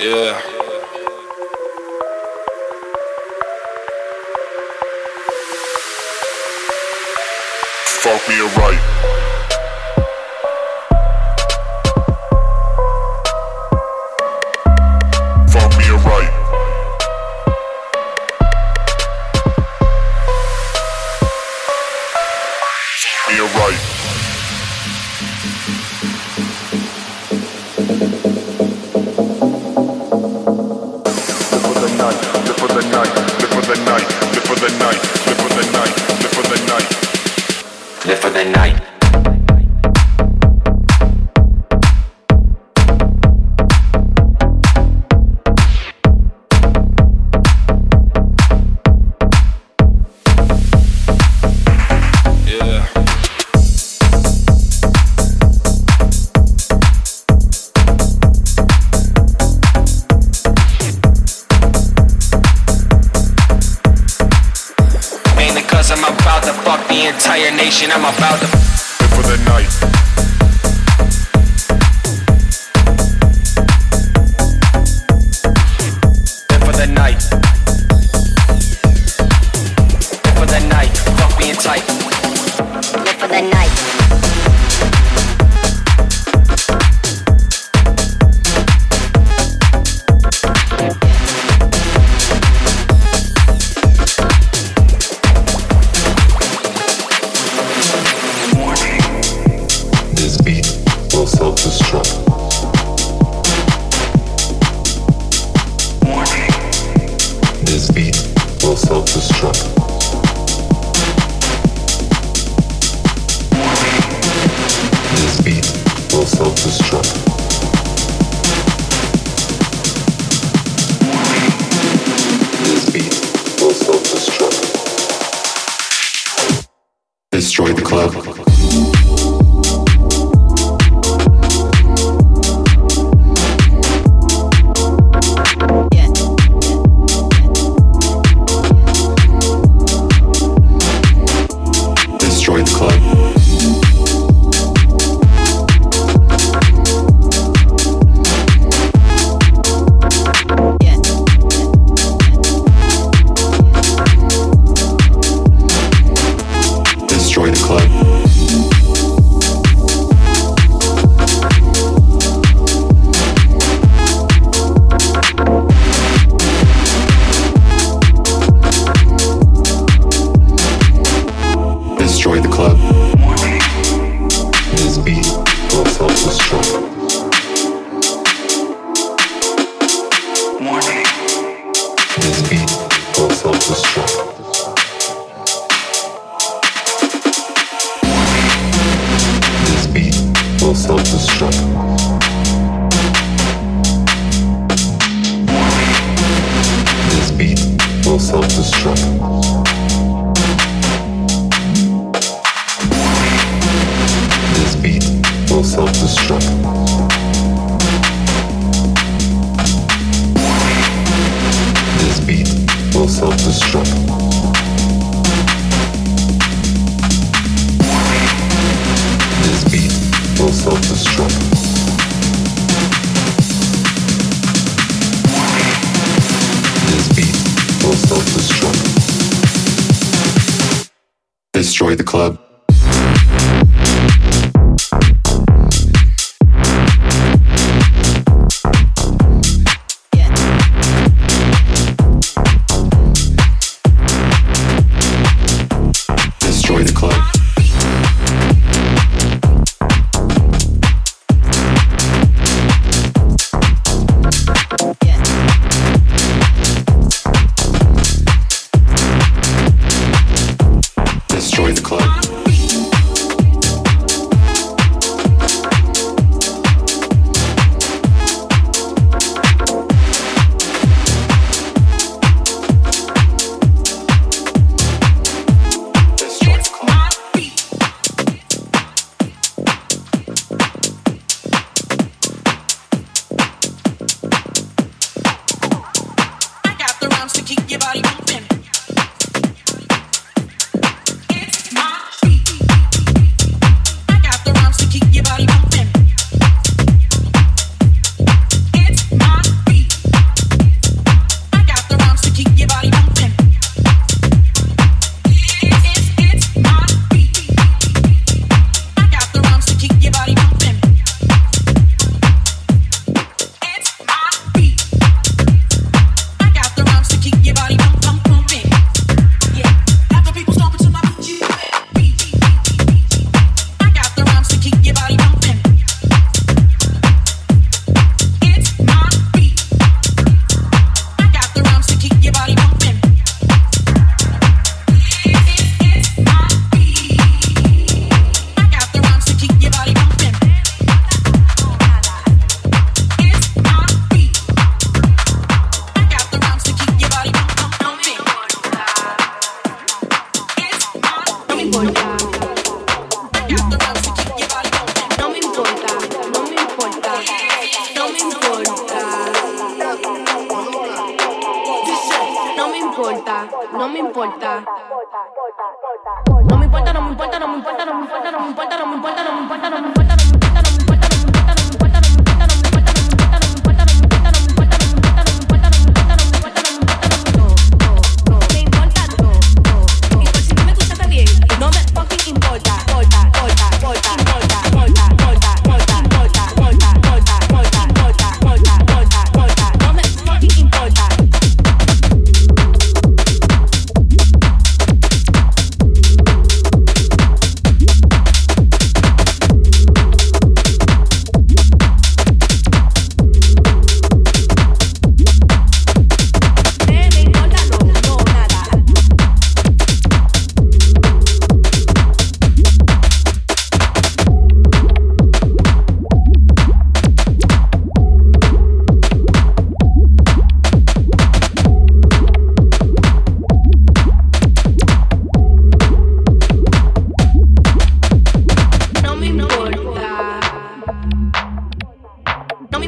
Yeah. Fuck me right. this beat will self-destruct. This beat will self-destruct. This beat will self-destruct. Destroy the club.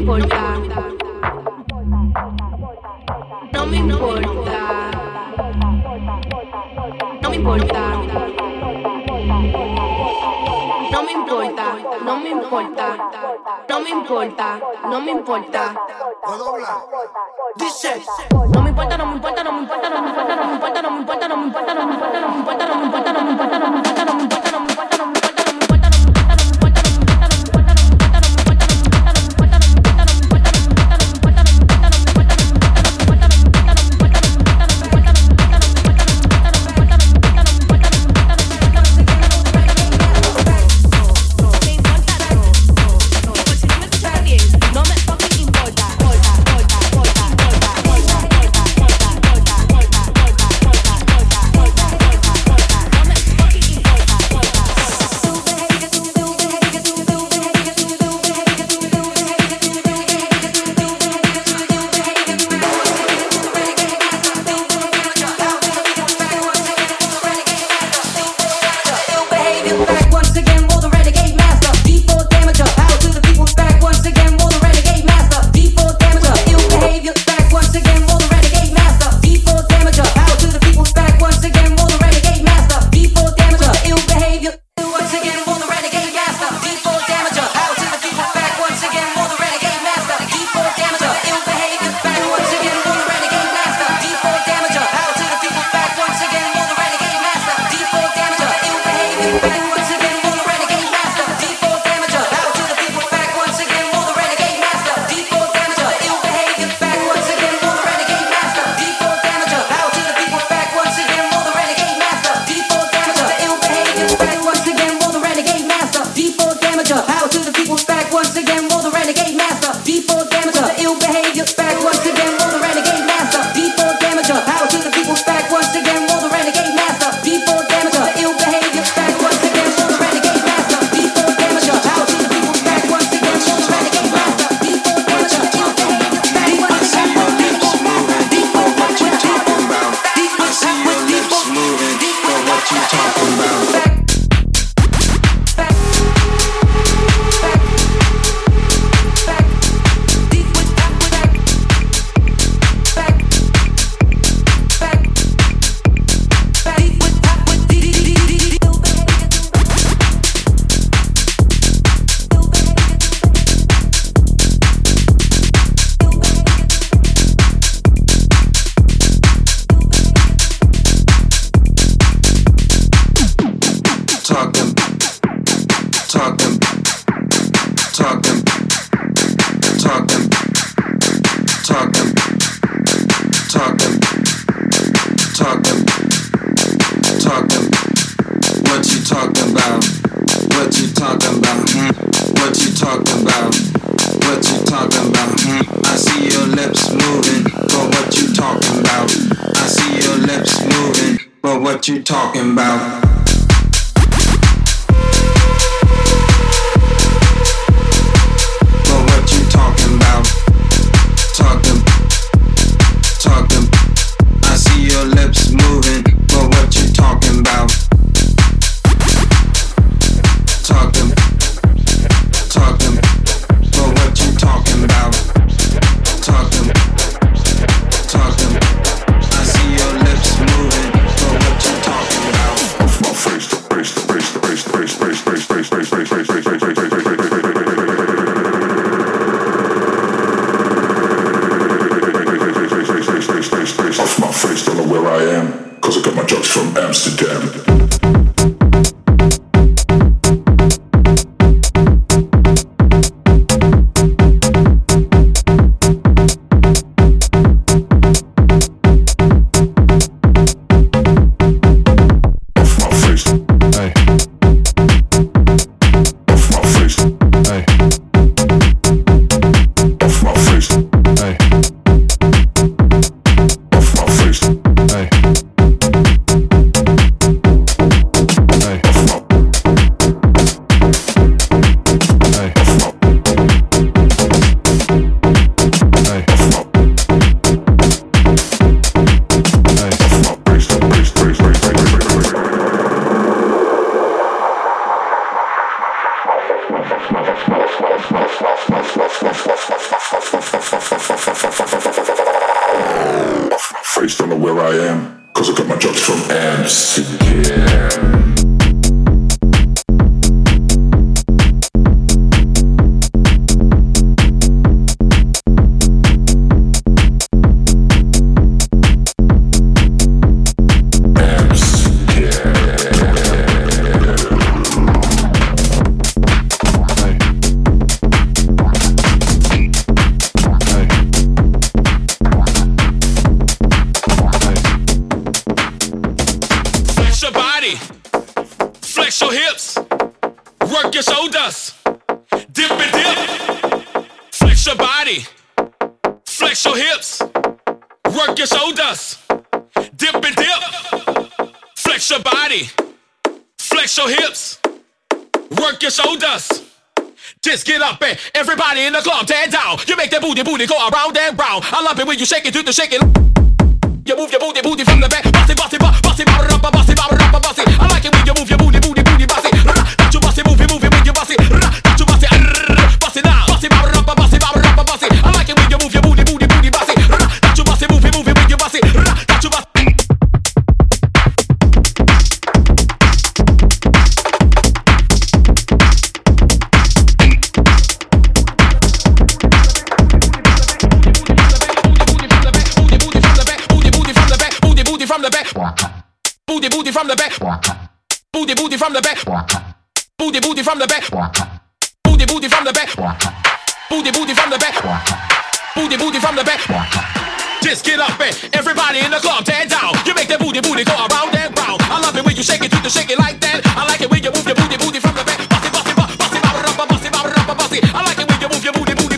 importa. No me importa. No me importa. No me importa. No me importa. No me importa. No me importa. Dice. No me importa, no me importa, no me importa, no me importa, no me importa, no me importa, no me importa, no me importa, no me importa, no me importa, no me importa, no me importa. In the club, tear down. You make that booty, booty go around and round. I love it when you shake it, do the shake it. You move your booty, booty from the back. Bossy, bossy, bossy, bossy, bossy, bossy, bossy, bossy. I like it when you move your Booty, booty from the back. Booty, booty from the back. Booty, booty from the back. Booty, booty from the back. Booty, booty from the back. Booty, booty from the back. Just get up and everybody in the club tear down. You make that booty, booty go around and round. I love it when you shake it, do the shake it like that. I like it when you move your booty, booty from the back. Bossy, bossy, bossy, bossy, bossy, bossy, bossy. I like it when you move your booty, booty,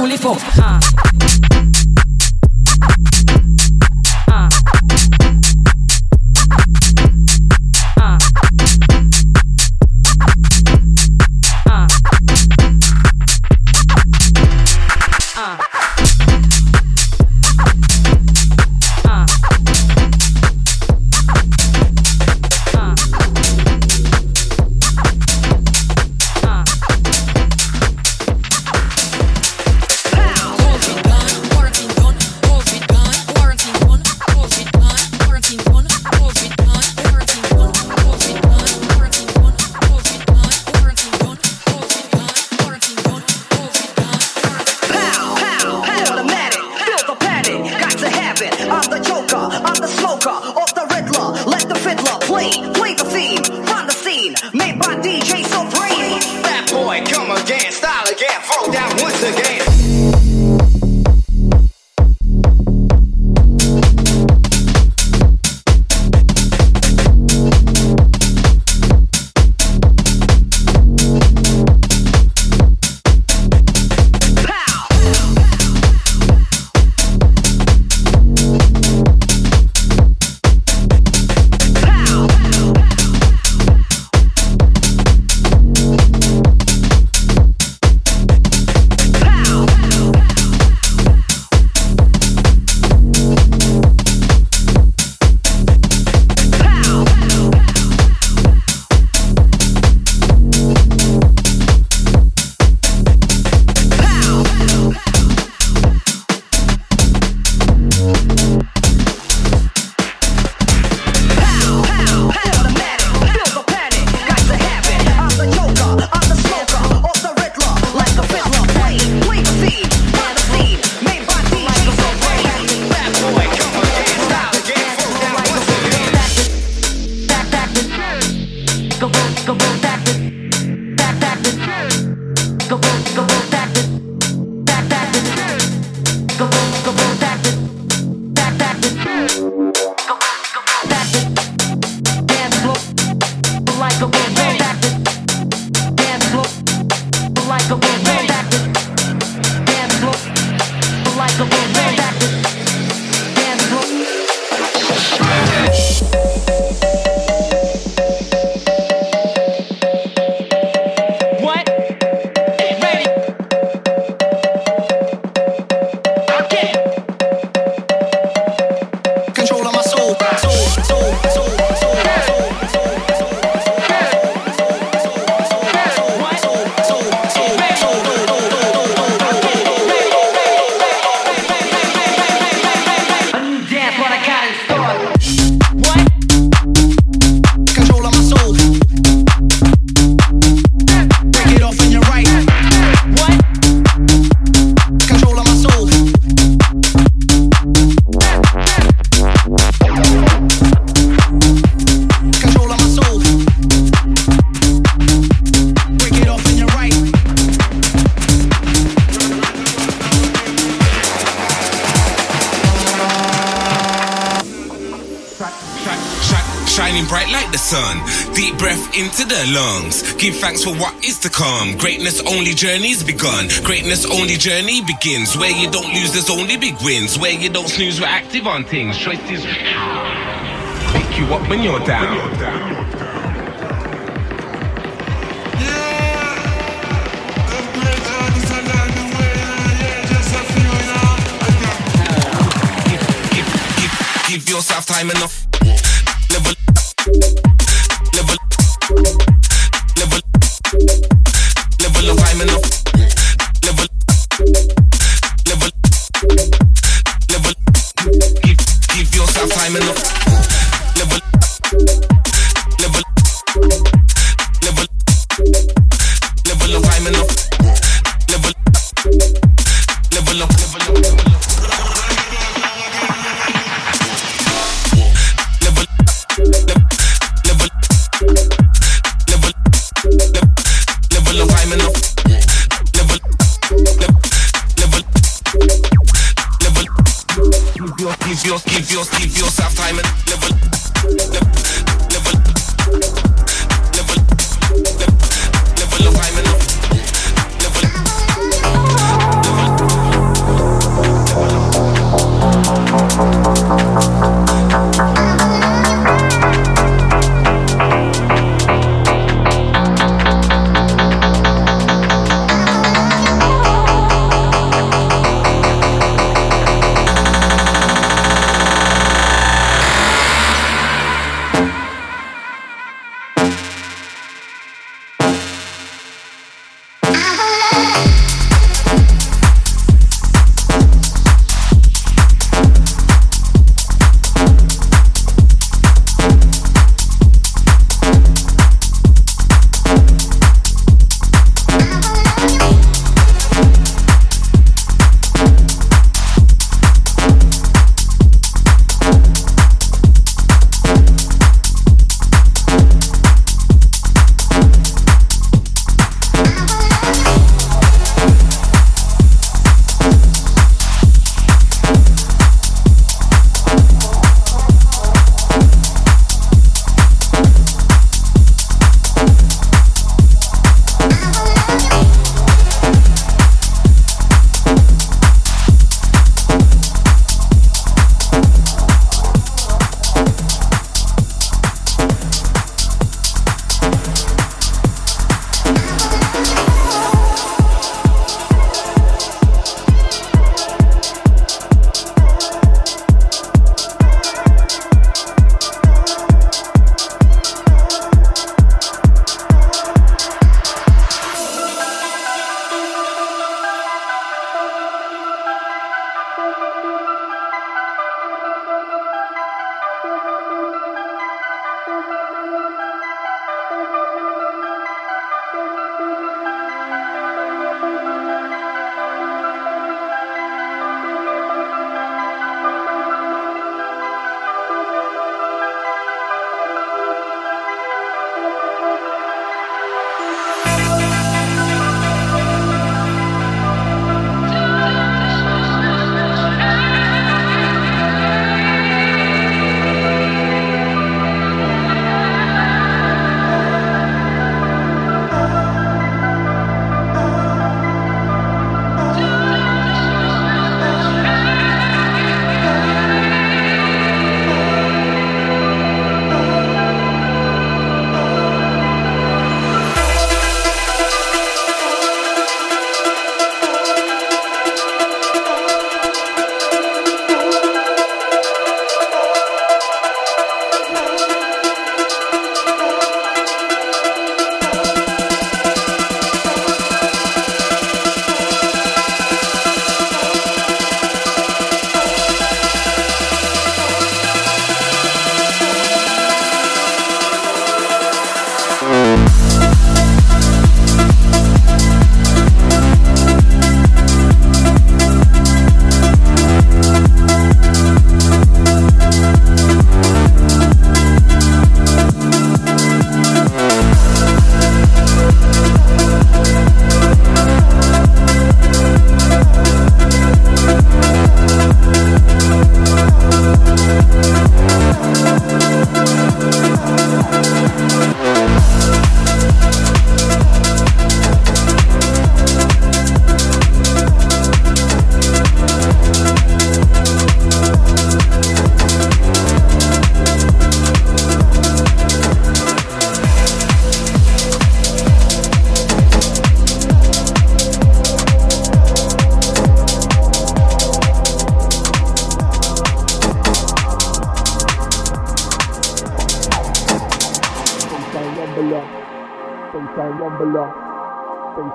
Curfew lift up. COVID bright like the sun. Deep breath into the lungs. Give thanks for what is to come. Greatness only journey's begun. Greatness only journey begins. Where you don't lose, there's only big wins. Where you don't snooze, we're active on things. Choices pick you up when you're down. Give yourself time enough thank you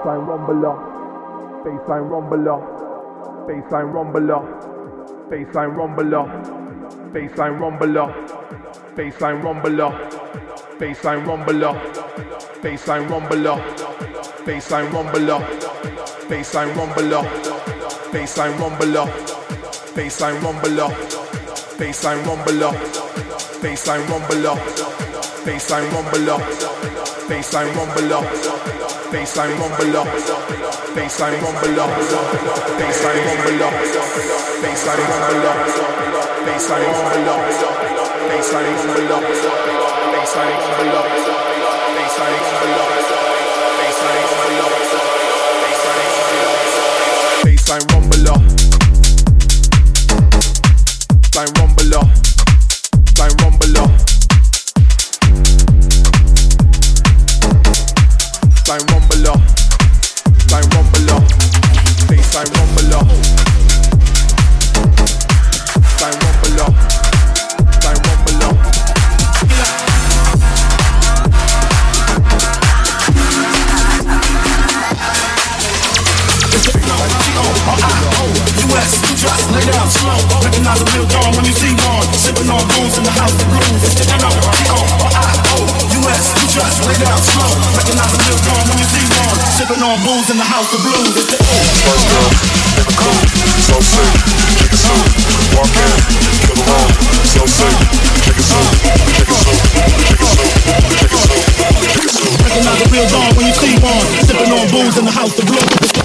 baseline rumbler, baseline rumbler, baseline rumbler, baseline rumbler, baseline rumbler, baseline rumbler, baseline rumbler, baseline rumbler, baseline rumbler, baseline rumbler, baseline rumbler, baseline rumbler, baseline rumbler, baseline rumbler, baseline rumbler, baseline rumbler, baseline rumble up, baseline rumble up, baseline rumble up, baseline rumble up, baseline rumble up, baseline rumble up, baseline rumble up, baseline rumble up. Down slow. Recognize a real don when you see one. Sipping on booze in the house of blues. It's the First girl uh, in the cool, so sick. Chicken soup, walk in, kill the room, so sick. Chicken soup, chicken soup, chicken soup, chicken soup, chicken soup. Recognize a real don when you see one. Sipping on booze in the house of blues.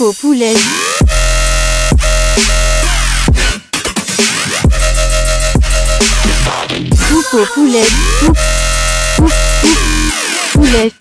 faux poulet. Coupe au poulet. Coupe, poulet.